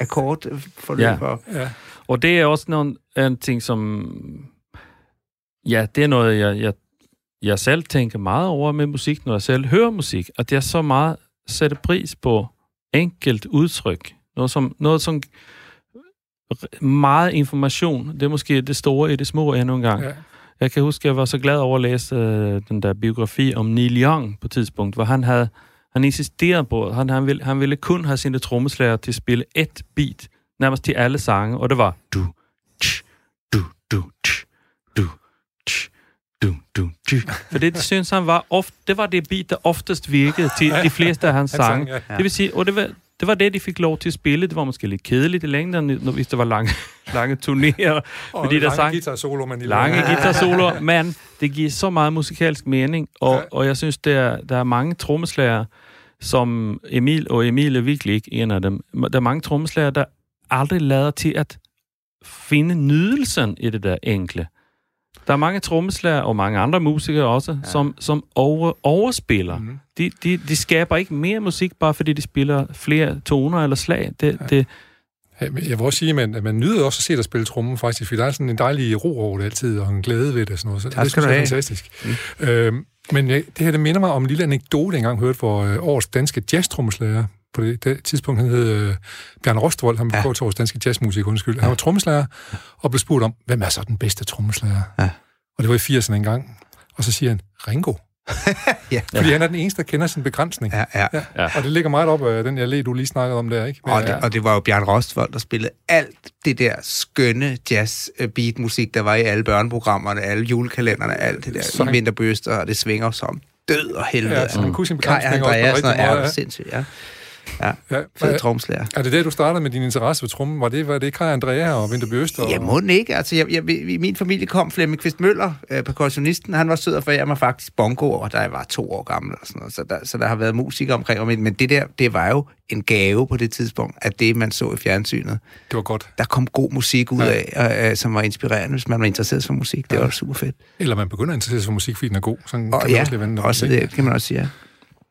akkord forløb. Ja. ja. Og det er også nogle, en ting, som Ja, det er noget, jeg, jeg, jeg selv tænker meget over med musik, når jeg selv hører musik, at jeg så meget sætter pris på enkelt udtryk. Noget som, noget som meget information. Det er måske det store i det små endnu en gang. Ja. Jeg kan huske, at jeg var så glad over at læse uh, den der biografi om Neil Young på et tidspunkt, hvor han havde han insisterede på, han, han, ville, han ville kun have sine trommeslager til at spille et beat, nærmest til alle sange, og det var du, tch, du, du, tch, du, du, du. For det, det synes han var ofte, det var det beat, der oftest virkede til de fleste af hans sange. Det vil sige, og det var, det var det, de fik lov til at spille. Det var måske lidt kedeligt i længden, hvis der var lange, lange turnéer. Og fordi der sang, guitar-solo, men Lange guitar-solo, men det giver så meget musikalsk mening, og, ja. og jeg synes, der, der er mange trommeslager, som Emil, og Emil er virkelig ikke en af dem. Der er mange trommeslager, der aldrig lader til at finde nydelsen i det der enkle. Der er mange trommeslager og mange andre musikere også, ja. som, som over, overspiller. Mm. De, de, de skaber ikke mere musik, bare fordi de spiller flere toner eller slag. Det, ja. det, jeg vil også sige, at man, man nyder også at se dig spille trommen, faktisk, fordi der er sådan en dejlig ro over det altid, og en glæde ved det. Sådan noget. Så Tak det synes jeg er fantastisk. Mm. Øhm, men ja, det her, det minder mig om en lille anekdote, jeg engang hørte, hvor øh, årets danske jazztrommeslager, på det, det tidspunkt, han hed øh, Bjørn Rostvold, han var ja. årets danske jazzmusik, undskyld. Han var trommeslager, og blev spurgt om, hvem er så den bedste trommeslager? Ja. Og det var i 80'erne engang. Og så siger han, Ringo. Ja. Fordi han er den eneste, der kender sin begrænsning. Ja, ja. Ja. ja. Og det ligger meget op af den jeg læge, du lige snakkede om der, ikke? Og det, og det var jo Bjørn Rostvold, der spillede alt det der skønne jazz-beat-musik, der var i alle børneprogrammerne, alle julekalenderne, alt det der Så han- i vinterbøster, og det svinger som død og helvede. Ja, så han kunne sin Kai begrænsning også på Andreasen og rigtig er ja. ja. sindssygt, ja. Ja, Ja, fed er, tromslærer. er det der, du startede med din interesse for trommen? Var det, var det Kai Andrea og Vinterby Øster? Ja, må den ikke. Altså, jeg, jeg, min familie kom Flemming Kvist Møller, øh, percussionisten. Han var sød og forærer mig faktisk bongo, og da jeg var to år gammel. Og sådan noget. Så, der, så der har været musikere omkring mig. Men, men det der, det var jo en gave på det tidspunkt, at det, man så i fjernsynet, Det var godt. der kom god musik ud Ja. af, øh, som var inspirerende, hvis man var interesseret for musik. Det var super fedt. Eller man begynder at interessere sig for musik, fordi den er god. Sådan Og kan man ja, også om, også ikke? det kan man også sige. ja.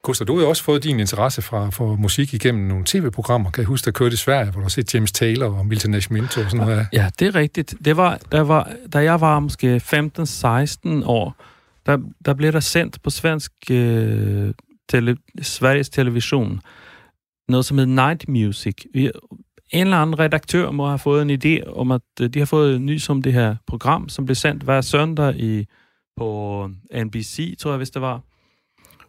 Gustav, du har jo også fået din interesse fra, for musik igennem nogle tv-programmer. Kan jeg huske, der kørte i Sverige, hvor du har set James Taylor og Milton Nascimento og sådan noget. Ja, det er rigtigt. Det var, der var, da jeg var måske 15-16 år, der, der blev der sendt på svensk øh, tele, Sveriges Television noget, som hed Night Music. En eller anden redaktør må have fået en idé om, at øh, de har fået ny som det her program, som blev sendt hver søndag i, på NBC, tror jeg, hvis det var.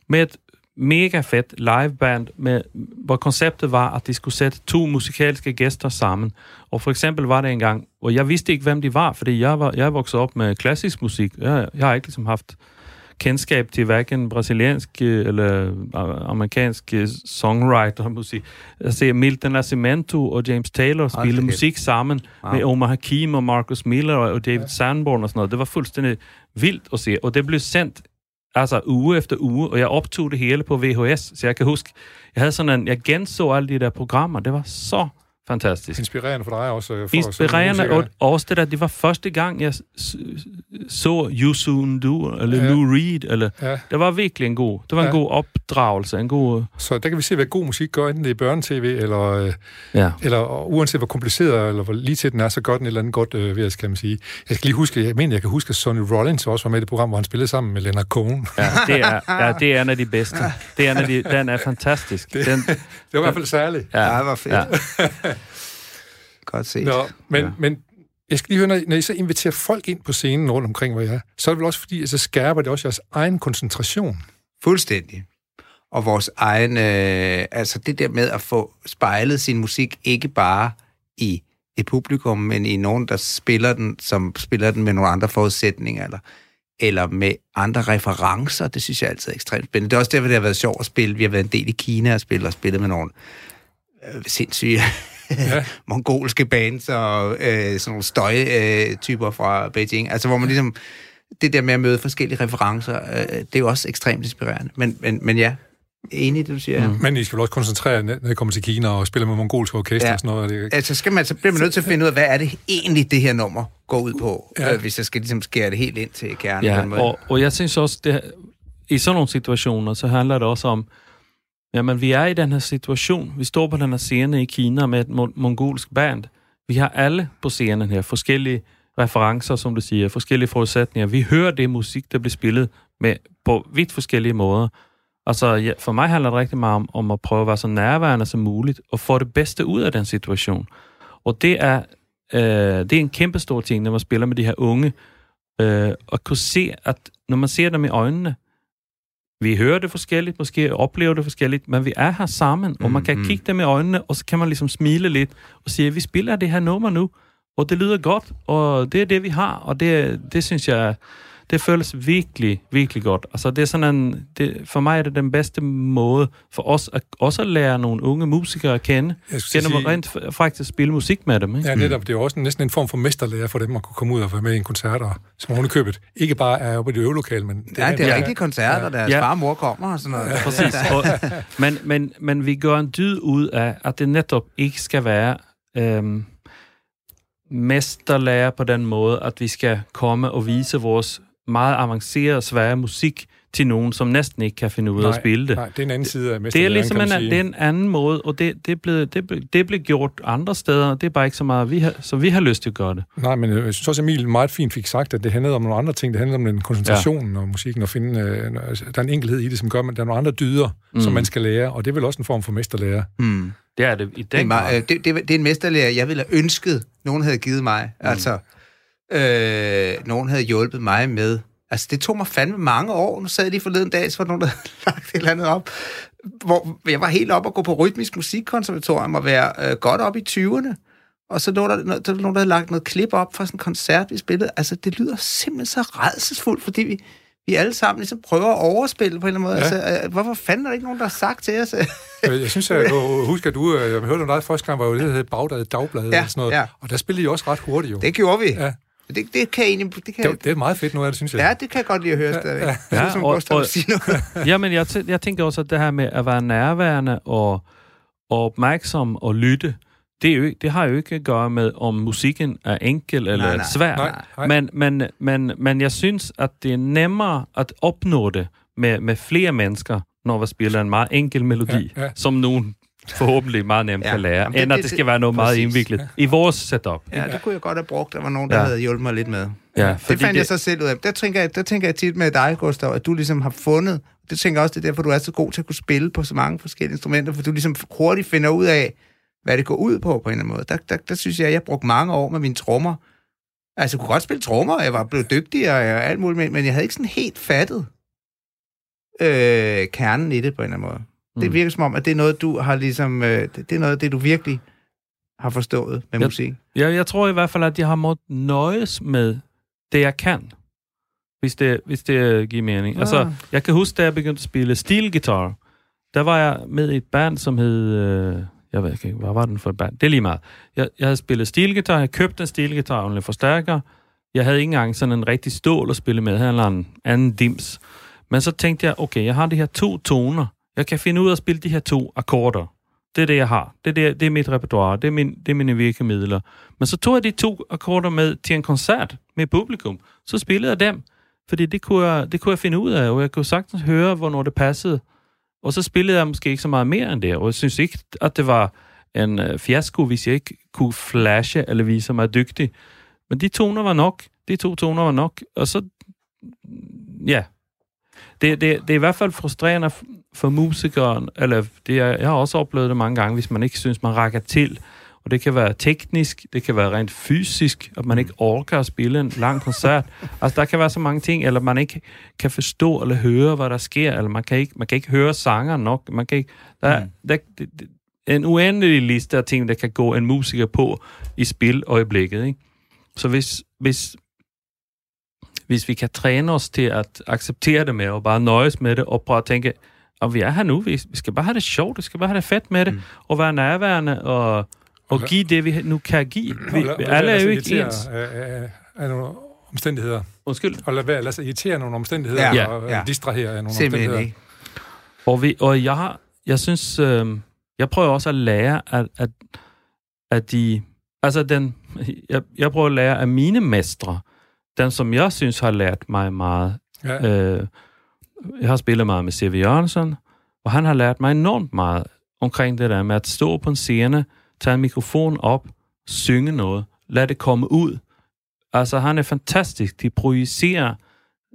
Med et mega fedt liveband, med, hvor konceptet var, at de skulle sætte to musikalske gæster sammen. Og for eksempel var det en gang, hvor jeg vidste ikke, hvem de var, fordi jeg, var, jeg vokset op med klassisk musik. Jeg, jeg har ikke ligesom haft kendskab til hverken brasiliansk øh, eller øh, amerikansk øh, songwriter-musik. Jeg ser Milton Nascimento og James Taylor spille musik sammen Wow. med Omar Hakim og Marcus Miller og David Sanborn og sådan noget. Det var fuldstændig vildt at se, og det blev sendt altså uge efter uge, og jeg optog det hele på VHS, så jeg kan huske, jeg havde sådan en, jeg genså alle de der programmer, det var så fantastisk. Inspirerende for dig også. øh, For, Inspirerende, og også det der, det var første gang, jeg så You Soon Do, eller Ja. Lou Reed, eller, Ja, det var virkelig en god, det var en Ja. god opdragelse, en god, så der kan vi se, hvad god musik gør, enten det er børnetv, eller, øh, ja. eller og uanset hvor kompliceret, eller hvor lige til den er, så gør den et eller andet godt øh, ved os, kan man sige. Jeg skal lige huske, jeg mener, jeg kan huske, at Sonny Rollins også var med i det program, hvor han spillede sammen med Leonard Cohen. Ja, det er, ja, det er en af de bedste. Det er en af de, den er fantastisk. Den, Det var i hvert fald særligt. Ja, ja, det var fedt. ja. Godt set. Nå, men, Ja. men jeg skal lige høre, når, når I så inviterer folk ind på scenen rundt omkring, hvor jeg er, så er det vel også fordi, at så skærper det også jeres egen koncentration. Fuldstændig. Og vores egen, øh, altså det der med at få spejlet sin musik, ikke bare i et publikum, men i nogen, der spiller den, som spiller den med nogle andre forudsætninger, eller, eller med andre referencer, det synes jeg altid er ekstremt spændende. Det er også derfor, det har været sjovt at spille. Vi har været en del i Kina og spille og spillet med nogle øh, sindssyge Ja. mongolske bands og øh, sådan nogle støjtyper øh, typer fra Beijing. Altså, hvor man ligesom... Det der med at møde forskellige referencer, øh, det er jo også ekstremt inspirerende. Men, men, men ja, enig i det, du siger. Mm. Men I skal vel også koncentrere når I kommer til Kina og spiller med mongolske orkester Ja. og sådan noget. og Det, Altså, skal man, så bliver man nødt til at finde ud af, hvad er det egentlig, det her nummer går ud på, Ja. øh, hvis jeg skal ligesom skære det helt ind til kernen. på Ja, og, og jeg synes også, det, i sådan nogle situationer, så handler det også om, jamen vi er i den her situation, vi står på den her scene i Kina med et mon- mongolsk band. Vi har alle på scenen her forskellige referencer, som du siger, forskellige forudsætninger. Vi hører det musik, der bliver spillet med, på vidt forskellige måder. Altså, ja, for mig handler det rigtig meget om, om at prøve at være så nærværende som muligt, og få det bedste ud af den situation. Og det er, øh, det er en kæmpe stor ting, når man spiller med de her unge, øh, at kunne se, at når man ser dem i øjnene, vi hører det forskelligt, måske oplever det forskelligt, men vi er her sammen, og man kan Mhm. kigge dem i øjnene, og så kan man ligesom smile lidt og sige, vi spiller det her nummer nu, og det lyder godt, og det er det, vi har, og det, det synes jeg, det føles virkelig, virkelig godt. Altså, det er sådan en, det, for mig er det den bedste måde for os at også at lære nogle unge musikere at kende, gennem sige, at rent faktisk spille musik med dem. Ikke? ja, netop, det er jo også næsten en form for mesterlærer for dem at kunne komme ud og være med i en koncert, og, som ovenikøbet ikke bare er oppe i det øvelokale, men... Ja, det er Ja. rigtige koncerter, deres Ja. far og mor kommer og sådan noget. Ja. Præcis. Og, men, men, men vi gør en dyd ud af, at det netop ikke skal være... Øhm, mesterlærer på den måde, at vi skal komme og vise vores meget avancerede, svære musik til nogen, som næsten ikke kan finde ud af at spille det. Nej, det er en anden side af Det er ligesom en, det er en anden måde, og det, det, er blevet, det, blev, det blev gjort andre steder, det er bare ikke så meget, vi har, så vi har lyst til at gøre det. Nej, men øh, jeg synes også, Emil meget fint fik sagt, at det handlede om nogle andre ting. Det handlede om den koncentration ja. og musikken, og finde, øh, altså, der er en enkelhed i det, som gør, at der er nogle andre dyder, mm. som man skal lære, og det er vel også en form for mesterlærer. Mm. Det er det i den det er, meget, det, det, det er en mesterlærer, jeg ville have ønsket, nogen havde givet mig. Mm. Altså, øh, nogen havde hjulpet mig med Altså, det tog mig fandme mange år. Nu sad jeg lige forleden dag, så var nogen, der lagt et eller andet op, hvor jeg var helt op og gå på rytmisk musikkonservatorium og være øh, godt op i 20'erne. Og så lå der, der, der nogen, der havde lagt noget klip op fra sådan en koncert, vi spillede. Altså, det lyder simpelthen så redselsfuldt, fordi vi, vi alle sammen ligesom prøver at overspille på en eller anden måde. Ja. Altså, øh, hvorfor fanden er der ikke nogen, der har sagt til os? jeg synes, jeg husker, at du, øh, jeg hørte om dig første gang, var jo det, der hed Bagdad Dagblad ja, og sådan noget. Ja. Og der spillede I også ret hurtigt jo. Det gjorde vi. Ja. Det, det kan egentlig... Det, kan, det, det er meget fedt nu, det synes jeg. Ja, det kan jeg godt lide at høre stadigvæk. Ja, ja. ja, og, og, sige noget. jamen, jeg, t- jeg tænker også, at det her med at være nærværende og, og opmærksom og lytte, det, er jo, det har jo ikke at gøre med, om musikken er enkel eller nej, nej. svær. Nej, nej. Men, men, men, men jeg synes, at det er nemmere at opnå det med, med flere mennesker, når vi spiller en meget enkel melodi, ja, ja. som nogen forhåbentlig meget nemt ja, kan lære, jamen, det, end at det, det skal være noget præcis. meget indviklet i vores setup. Ja, det kunne jeg godt have brugt. Der var nogen, der ja. havde hjulpet mig lidt med. Ja, det fandt det... jeg så selv ud af. Der tænker, jeg, der tænker jeg tit med dig, Gustav, at du ligesom har fundet, det tænker jeg også, det er derfor, du er så god til at kunne spille på så mange forskellige instrumenter, for du ligesom hurtigt finder ud af, hvad det går ud på på en eller anden måde. Der, der, der synes jeg, at jeg brugte mange år med mine trommer. Altså, jeg kunne godt spille trommer, jeg var blevet dygtig og alt muligt, men jeg havde ikke sådan helt fattet øh, kernen i det på en eller anden måde. Det mm. virker som om, at det er noget, du har ligesom... Øh, det, det er noget af det, du virkelig har forstået med jeg, musik. Ja, jeg tror i hvert fald, at jeg har måttet nøjes med det, jeg kan. Hvis det, hvis det giver mening. Ja. Altså, jeg kan huske, da jeg begyndte at spille stilgitar, der var jeg med i et band, som hed... Øh, jeg ved ikke, hvad var den for et band? Det er lige meget. Jeg, jeg havde spillet stilgitar, jeg købte en stilgitar og en forstærker. Jeg havde ikke engang sådan en rigtig stål at spille med, eller en anden dims. Men så tænkte jeg, okay, jeg har de her to toner, jeg kan finde ud af at spille de her to akkorder. Det er det, jeg har. Det er, det, det er mit repertoire. Det er, min, det er mine virkemidler. Men så tog jeg de to akkorder med til en koncert med publikum. Så spillede jeg dem. Fordi det kunne jeg, det kunne jeg finde ud af, og jeg kunne sagtens høre, hvornår det passede. Og så spillede jeg måske ikke så meget mere end det, og jeg synes ikke, at det var en uh, fiasko, hvis jeg ikke kunne flashe eller vise mig dygtig. Men de toner var nok. De to toner var nok. Og så, ja, det, det, det er i hvert fald frustrerende for musikeren, eller det er, jeg har også oplevet det mange gange, hvis man ikke synes, man rækker til. Og det kan være teknisk, det kan være rent fysisk, at man ikke orker at spille en lang koncert. altså, der kan være så mange ting, eller man ikke kan forstå eller høre, hvad der sker, eller man kan ikke, man kan ikke høre sanger nok. Man kan ikke, der, mm. der, der, en uendelig liste af ting, der kan gå en musiker på i spiløjeblikket. Ikke? Så hvis, hvis, hvis vi kan træne os til at acceptere det med, og bare nøjes med det, og prøve at tænke, og vi er her nu, vi skal bare have det sjovt, vi skal bare have det fedt med det, mm. og være nærværende, og, og give det, vi nu kan give. Vi, lad, alle er jo ikke ens. Af, af, af nogle omstændigheder. Undskyld. Og lad være, lad sig irritere nogle omstændigheder, ja. og ja. distrahere af nogle Simpelthen omstændigheder. Ikke. Og, vi, og jeg, har, jeg synes, øh, jeg prøver også at lære, at, at, at de, altså den, jeg, jeg prøver at lære af mine mestre, den, som jeg synes har lært mig meget. Ja. Øh, jeg har spillet meget med C.V. Jørgensen, og han har lært mig enormt meget omkring det der med at stå på en scene, tage en mikrofon op, synge noget, lad det komme ud. Altså, han er fantastisk. De projicerer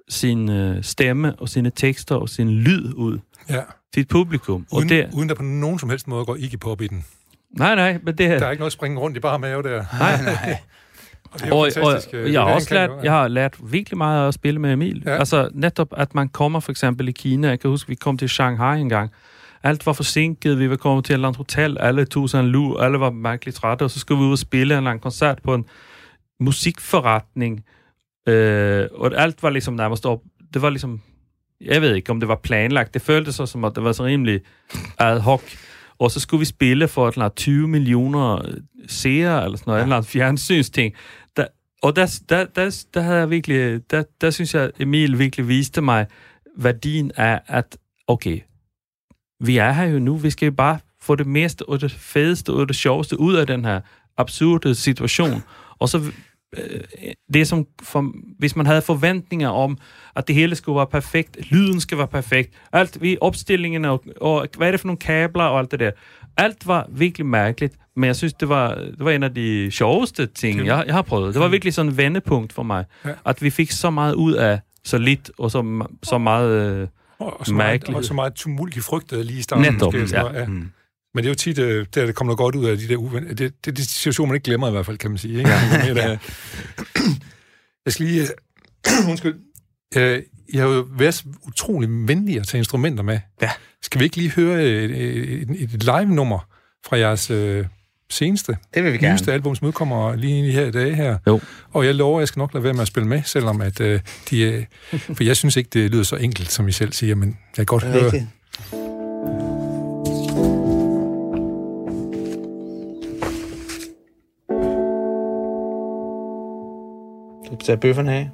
sin øh, stemme og sine tekster og sin lyd ud ja. til et publikum. Uden, og det, uden der på nogen som helst måde går ikke på i den. Nej, nej, men det... Der er ikke noget springe rundt i bare mave der. Nej, nej. Og, og, og øh, jeg har også lært, jeg har lært virkelig meget at spille med Emil. Ja. Altså netop, at man kommer for eksempel i Kina. Jeg kan huske, vi kom til Shanghai en gang. Alt var forsinket, vi var kommet til et eller andet hotel, alle tog sig en lur, alle var mærkeligt trætte, og så skulle vi ud og spille en lang koncert på en musikforretning. Øh, og alt var ligesom nærmest op. Det var ligesom, jeg ved ikke, om det var planlagt. Det føltes så som, at det var så rimelig ad hoc. Og så skulle vi spille for et eller andet 20 millioner seere, eller sådan noget, ja. eller andet fjernsynsting. Og der, der, der, der, havde jeg virkelig, der, der synes jeg, Emil virkelig viste mig værdien af, at okay, vi er her jo nu, vi skal bare få det meste og det fedeste og det sjoveste ud af den her absurde situation. Og så øh, det som, for, hvis man havde forventninger om, at det hele skulle være perfekt, lyden skal være perfekt, alt, vi, opstillingen og, og hvad er det for nogle kabler og alt det der. Alt var virkelig mærkeligt, men jeg synes, det var, det var en af de sjoveste ting, jeg, jeg har prøvet. Det var virkelig sådan en vendepunkt for mig, Ja. at vi fik så meget ud af så lidt og så, så meget... Øh, Og så meget, Mærkelighed. og så meget tumult, de frygtede lige i starten. Netop, måske, ja. noget, Mm. Men det er jo tit, øh, der, der kommer noget godt ud af de der uven. Det, det, det er de situationer, man ikke glemmer i hvert fald, kan man sige. Ikke? Ja. Ja. Jeg skal lige... undskyld. Øh, I har jo været utrolig venlige at tage instrumenter med. Ja. Skal vi ikke lige høre et, et, et live-nummer fra jeres øh, seneste, Det vil vi gerne. nyeste album, som udkommer lige i de her her? Jo. Og jeg lover, at jeg skal nok lade være med at spille med, selvom at øh, de... Øh, for jeg synes ikke, det lyder så enkelt, som I selv siger, men jeg kan godt Det er høre... rigtigt. Du tager bøfferne af.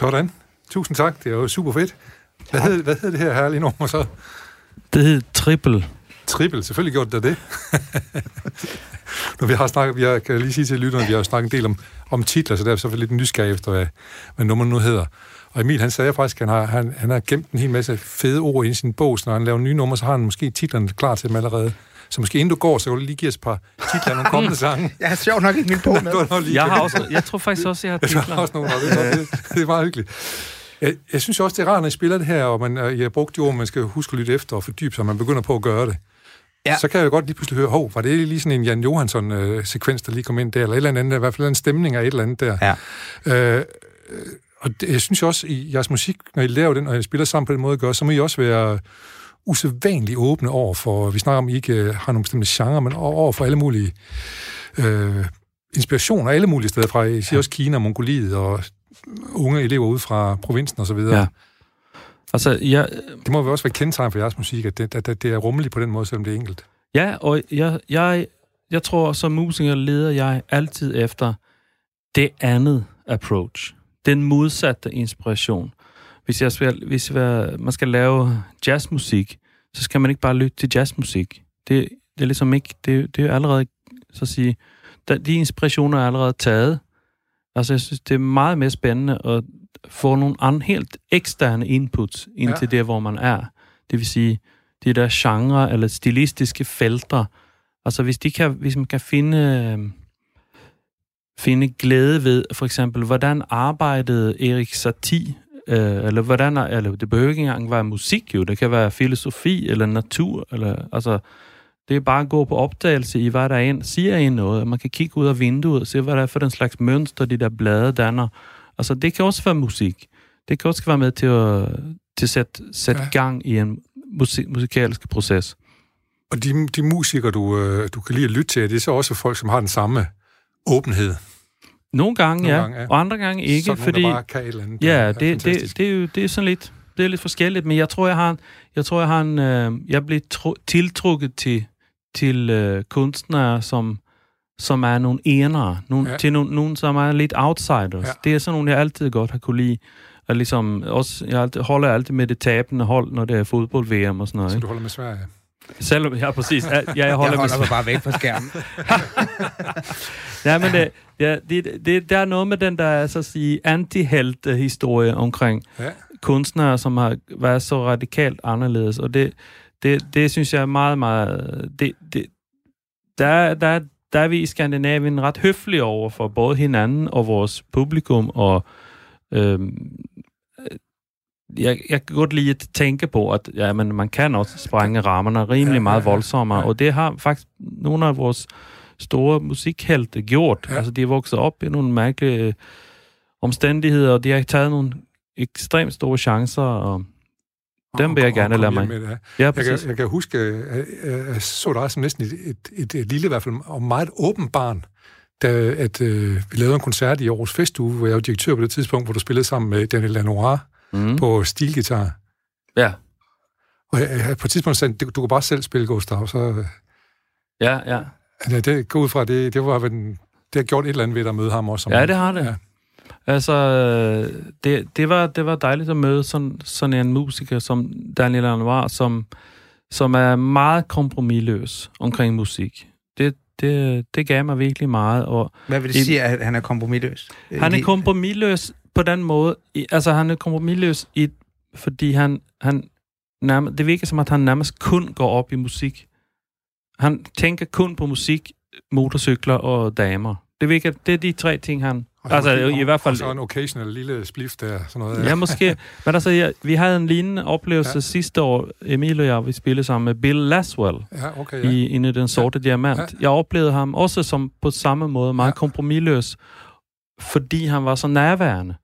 Sådan. Tusind tak. Det er jo super fedt. Hvad hed, hvad hed det her herlige nummer så? det hed Triple. Triple. Selvfølgelig gjorde det det. Når vi har snakket, vi har, kan jeg lige sige til lytterne, vi har snakket en del om, om titler, så der er så lidt nysgerrig efter, hvad, hvad nummeret nu hedder. Og Emil, han sagde faktisk, at han har, han, han har gemt en hel masse fede ord i sin bog, så når han laver nye numre, så har han måske titlerne klar til dem allerede. Så måske inden du går, så kan du lige give os et par titler af nogle kommende sange. Jeg har sjovt nok ikke min bog med. Jeg har også, jeg tror faktisk også, jeg har jeg har titler. også nogle, og det, det, det er meget hyggeligt. Jeg, jeg synes også, det er rart, når I spiller det her, og man, jeg har brugt de ord, man skal huske at lytte efter og fordybe sig, og man begynder på at gøre det. Ja. Så kan jeg jo godt lige pludselig høre, hov, var det lige sådan en Jan Johansson-sekvens, der lige kom ind der, eller et eller andet, i hvert fald en stemning af et eller andet der. Ja. Øh, og det, jeg synes også, i jeres musik, når I laver den, og I spiller sammen på den måde, gør, så må I også være usædvanligt åbne over for, vi snakker om, I ikke øh, har nogle bestemte genre, men over for alle mulige øh, inspirationer alle mulige steder fra. I siger også Kina, Mongoliet og unge elever ude fra provinsen og så videre. Ja. Altså, jeg, Det må jo også være kendetegn for jeres musik, at det, at det er rummeligt på den måde, selvom det er enkelt. Ja, og jeg, jeg, jeg tror, som musiker leder jeg altid efter det andet approach. Den modsatte inspiration. Hvis, jeg skal, hvis jeg, man skal lave jazzmusik, så skal man ikke bare lytte til jazzmusik. Det, det er ligesom ikke, det, det er allerede, så at sige, der, de inspirationer er allerede taget. Altså, jeg synes, det er meget mere spændende at få nogle andre, helt eksterne inputs ind til ja. det, hvor man er. Det vil sige, de der genre eller stilistiske felter. Altså, hvis, de kan, hvis man kan finde, øh, finde glæde ved, for eksempel, hvordan arbejdede Erik Satie Øh, eller hvordan, eller det behøver ikke engang være musik jo, det kan være filosofi eller natur, eller, altså, det er bare at gå på opdagelse i, hvad der er en, siger en noget, man kan kigge ud af vinduet og se, hvad der er for den slags mønster, de der blade danner. Altså, det kan også være musik. Det kan også være med til at, til at sætte, sætte ja. gang i en musik, musikalsk proces. Og de, de musikere, du, øh, du kan lide at lytte til, det er så også folk, som har den samme åbenhed nogle gange, Nogle ja. Gange, ja. Og andre gange ikke, sådan fordi... bare kan et eller andet. Ja, det, det, det, det, er jo det er sådan lidt, det er lidt forskelligt, men jeg tror, jeg har, jeg tror, jeg har en, øh, jeg bliver tro, tiltrukket til, til øh, kunstnere, som, som er nogle enere, nogle, ja. til nogle, nogle, som er lidt outsiders. Ja. Det er sådan nogle, jeg altid godt har kunne lide. Og ligesom, også, jeg altid, holder altid med det tabende hold, når det er fodbold-VM og sådan noget. Så du holder med Sverige? Selvom, ja, præcis. Ja, jeg holder, jeg holder mig bare væk fra skærmen. ja, men det, ja, det, det, der er noget med den der, så at sige, anti-held-historie omkring ja. kunstnere, som har været så radikalt anderledes, og det, det, det synes jeg er meget, meget... Det, det, der, der, der er vi i Skandinavien ret høflige over for både hinanden og vores publikum, og øhm, jeg, jeg kan godt lide at tænke på, at ja, men man kan også sprænge rammerne rimelig meget voldsommere, og det har faktisk nogle af vores store musikhelte gjort. Ja. Altså, de er vokset op i nogle mærkelige øh, omstændigheder, og de har taget nogle ekstremt store chancer, og dem vil jeg gerne lade mig. Med det, ja. Jeg, kan, jeg kan huske, at jeg så dig som næsten et, et, et, et lille, i hvert fald, og meget åbent barn, da at, øh, vi lavede en koncert i Aarhus Festuge, hvor jeg var direktør på det tidspunkt, hvor du spillede sammen med Daniel Lanoir mm. på stilgitar. Ja. Og jeg, jeg, på et tidspunkt sagde du, du kan bare selv spille, Gustav, så... Ja, ja. ja det går ud fra, det, det var det har gjort et eller andet ved at møde ham også. Ja, det har det. Ja. Altså, det, det, var, det var dejligt at møde sådan, sådan en musiker som Daniel Lanoir, som, som er meget kompromilløs omkring musik. Det, det, det gav mig virkelig meget. Og Hvad vil det sige, at han er kompromilløs? Han er kompromilløs på den måde, altså han er kompromilløs, i, fordi han, han nærmest, det virker som, at han nærmest kun går op i musik. Han tænker kun på musik, motorcykler og damer. Det, virker, det er de tre ting, han... Og altså, i, i hvert fald... Og så en occasional lille spliff der, sådan noget. Ja, ja måske. Men altså, ja, vi havde en lignende oplevelse ja. sidste år, Emil og jeg, vi spillede sammen med Bill Laswell ja, okay, ja. i Inde den sorte ja. diamant. Ja. Jeg oplevede ham også som på samme måde meget ja. kompromilløs, fordi han var så nærværende.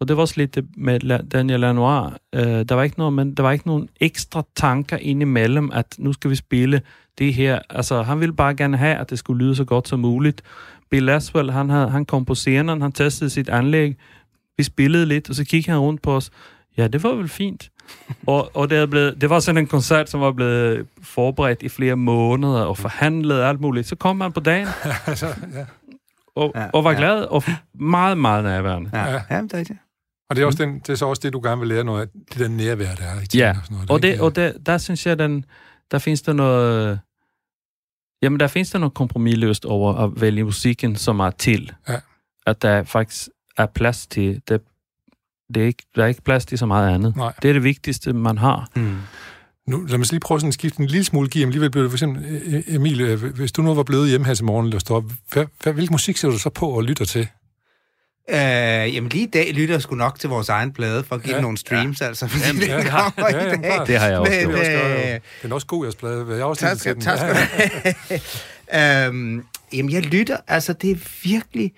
Og det var også lidt med Daniel Lanoir. Uh, der, var ikke noget, men der var ikke nogen ekstra tanker indimellem, at nu skal vi spille det her. Altså, han ville bare gerne have, at det skulle lyde så godt som muligt. Bill Laswell, han, havde, han kom på scenen, han testede sit anlæg, vi spillede lidt, og så kiggede han rundt på os. Ja, det var vel fint. og og det, blevet, det var sådan en koncert, som var blevet forberedt i flere måneder og forhandlet og alt muligt. Så kom han på dagen. altså, ja og, ja, og var ja. glad og meget, meget nærværende. Ja, ja. ja det er det. Og det er, også den, det er så også det, du gerne vil lære noget af, det der nærvær, der er. I ja, og, sådan noget. og, det, og det, der synes jeg, den, der findes der noget... Jamen, der findes der noget kompromilløst over at vælge musikken, som er til. Ja. At der faktisk er plads til... Det, det er ikke, der er ikke plads til så meget andet. Nej. Det er det vigtigste, man har. Mm. Nu, lad mig lige prøve sådan at skifte en lille smule gear. Alligevel blev det for eksempel, e- e- Emil, øh, hvis du nu var blevet hjemme her til morgen, eller stå op, hvad, hvad, hvilken musik ser du så på og lytter til? Øh, jamen lige i dag lytter jeg sgu nok til vores egen plade, for at give ja, nogle streams, ja. altså. Jamen, det, ja, ja, ja, ja, det har jeg også Men, gjort. Øh, den er også god, jeres plade. Jeg har også tak, skal, tak skal ja. øhm, Jamen, jeg lytter, altså det er virkelig...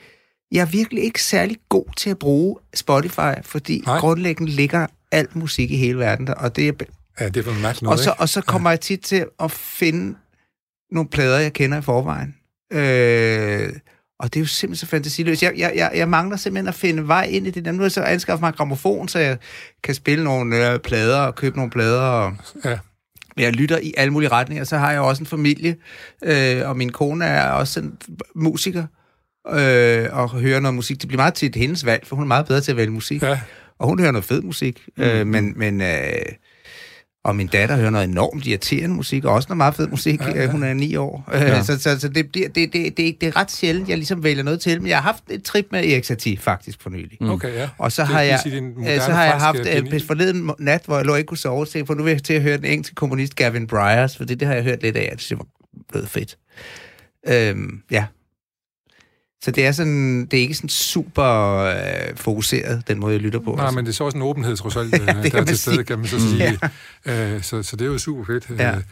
Jeg er virkelig ikke særlig god til at bruge Spotify, fordi Nej. grundlæggende ligger alt musik i hele verden der, og det er Ja, det for mærkeligt noget, og så, og så kommer ja. jeg tit til at finde nogle plader, jeg kender i forvejen. Øh, og det er jo simpelthen så fantasiløst. Jeg, jeg, jeg, jeg mangler simpelthen at finde vej ind i det. Nu har jeg så anskaffet mig en gramofon, så jeg kan spille nogle øh, plader og købe nogle plader. Og, ja. Jeg lytter i alle mulige retninger. Så har jeg også en familie, øh, og min kone er også en musiker, øh, og hører noget musik. Det bliver meget tit hendes valg, for hun er meget bedre til at vælge musik. Ja. Og hun hører noget fed musik. Mm. Øh, men men øh, Og min datter hører noget enormt irriterende musik, og også noget meget fed musik. Ja, ja. Hun er ni år. Ja. Ja. så så, så det, det, det, det, det, det er ret sjældent, jeg ligesom vælger noget til. Men jeg har haft et trip med Erik Satie faktisk for nylig. Mm. Okay, ja. Og så Det har jeg, øh, moderne så har jeg haft øh, øh, forleden nat, hvor jeg lå ikke kunne sove, så for nu vil jeg til at høre den engelske komponist Gavin Bryars, for det, det har jeg hørt lidt af, at det var blevet fedt. Øhm, ja. Så det er sådan, det er ikke sådan super øh, fokuseret, den måde, jeg lytter på. Nej, altså. men det er så også en åbenhed, trods alt, Ja, øh, det der er til stede, kan man så sige. Øh, så, så det er jo super fedt. Ja. Øh,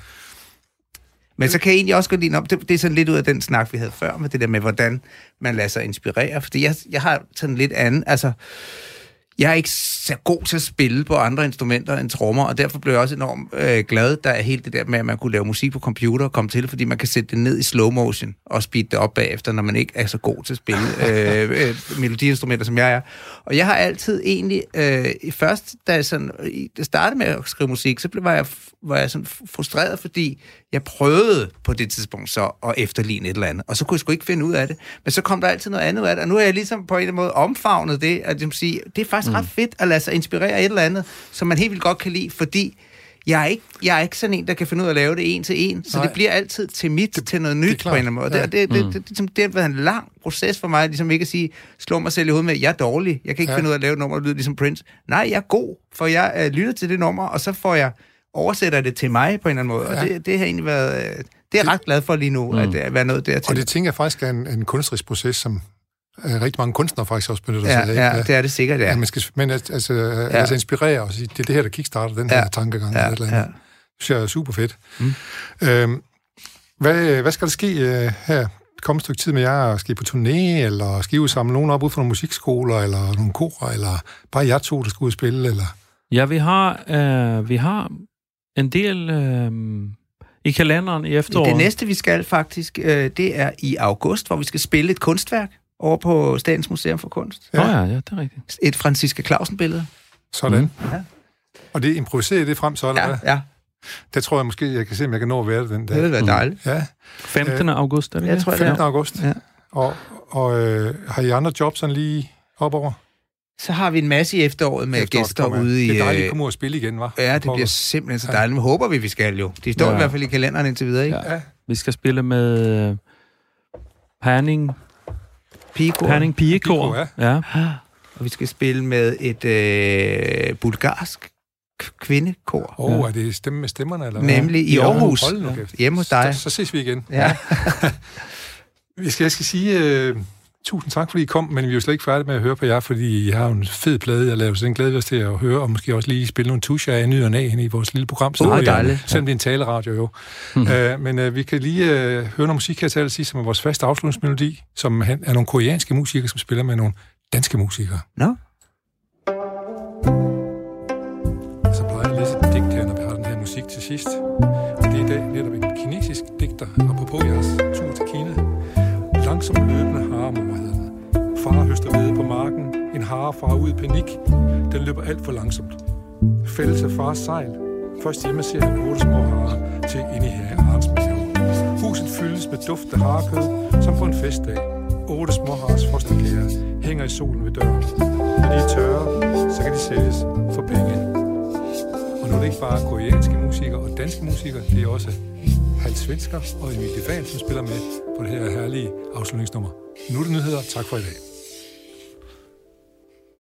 Men så kan jeg egentlig også godt lide, om det, det er sådan lidt ud af den snak, vi havde før, med det der med, hvordan man lader sig inspirere. Fordi jeg, jeg har sådan lidt anden, altså, jeg er ikke så god til at spille på andre instrumenter end trommer, og derfor blev jeg også enormt øh, glad, der er helt det der med, at man kunne lave musik på computer og komme til, fordi man kan sætte det ned i slow motion og speed det op bagefter, når man ikke er så god til at spille øh, øh, melodiinstrumenter, som jeg er. Og jeg har altid egentlig, øh, først da jeg sådan, det startede med at skrive musik, så blev var jeg, var jeg sådan frustreret, fordi jeg prøvede på det tidspunkt så at efterligne et eller andet, og så kunne jeg sgu ikke finde ud af det. Men så kom der altid noget andet af det, og nu har jeg ligesom på en eller anden måde omfavnet det, at sige, det er faktisk mm. ret fedt at lade sig inspirere af et eller andet, som man helt vildt godt kan lide, fordi jeg er, ikke, jeg er ikke sådan en, der kan finde ud af at lave det en til en, så Nej. det bliver altid til mit, det, til noget nyt på en eller anden måde. Ja. Det, det, det, det, det, det, det har været en lang proces for mig, ligesom ikke at sige, slå mig selv i hovedet med, jeg er dårlig, jeg kan ikke Ja. finde ud af at lave et nummer, der lyder ligesom Prince. Nej, jeg er god, for jeg øh, lytter til det nummer, og så får jeg oversætter det til mig på en eller anden måde, Ja. og det, det har egentlig været, øh, det er jeg ret glad for lige nu, mm. at er være noget dertil. og det tænker jeg faktisk er en, en kunstnerisk proces, som rigtig mange kunstnere faktisk også benytter sig ja, af. ja, det er det sikkert, ja. Ja, man skal, men altså, altså ja. altså inspirere og sige, det er det her, der kickstarter den her Ja. tankegang. Ja, eller et eller andet. ja. Det synes jeg er super fedt. Mm. Øhm, hvad, hvad skal der ske øh, her komme et stykke tid med jer? Skal I på turné, eller skal I ud samle nogen op ud fra nogle musikskoler, eller nogle korer, eller bare jer to, der skal ud og spille? Eller? Ja, vi har, øh, vi har en del øh, i kalenderen i efteråret. Det næste, vi skal faktisk, øh, det er i august, hvor vi skal spille et kunstværk over på Statens Museum for Kunst. Åh oh, ja, ja, det er rigtigt. Et Franziska Clausen-billede. Sådan. Mm. Ja. Og det improviserer I det frem så, eller Ja, hvad? ja, Det tror jeg måske, jeg kan se, om jeg kan nå at være det den det dag. vil være dejligt. Ja, 15. august, er det Jeg tror, det 15. er. august. Ja. Og, og øh, har I andre jobs sådan lige op over? Så har vi en masse i efteråret med Efteråret gæster kommer. ude i... Det er dejligt øh, at komme ud og spille igen, var? Ja, det bliver simpelthen så dejligt. Men håber vi, vi skal jo. De står Ja. ja. i hvert fald i kalenderen indtil videre, ikke? Ja. Ja, Vi skal spille med øh, Herning, Pico. Herning Pigekor. Pigekor, ja. Og vi skal spille med et øh, bulgarsk kvindekor. Åh, oh, Ja. er det stemme med stemmerne, eller hvad? Nemlig i Ja. Aarhus. Hold nu. Hjemme hos dig. Så, så ses vi igen. Ja. Vi skal, jeg skal sige uh, tusind tak, fordi I kom, men vi er jo slet ikke færdige med at høre på jer, fordi I har en fed plade, jeg laver, så den glæder vi os til at høre, og måske også lige spille nogle tuscher af ny og næ i vores lille program. Uh, vi er- dejligt. Selvom det er en taleradio jo. Mm. Uh, men uh, vi kan lige uh, høre noget musik her til allersidst, som er vores faste afslutningsmelodi, som er nogle koreanske musikere, som spiller med nogle danske musikere. Nå, Så plejer jeg at læse et digt her, når vi har den her musik til sidst. Og det er i dag netop en kinesisk digter, apropos jeres tur til Kina. Langsomt løbende. Far høster hvede på marken, en hare farer ud i panik. Den løber alt for langsomt. Fælles af fars sejl. Først hjemme ser han otte små harer til inde i her Arns mave. Huset fyldes med duft af harekød, som på en festdag. Otte små hares fosterkære hænger i solen ved døren. Når de er tørre, så kan de sælges for penge. Og nu er det ikke bare koreanske musikere og danske musikere, det er også halvt svensker og Emilie Fahl, som spiller med på det her herlige afslutningsnummer. Nu er det nyheder. Tak for i dag.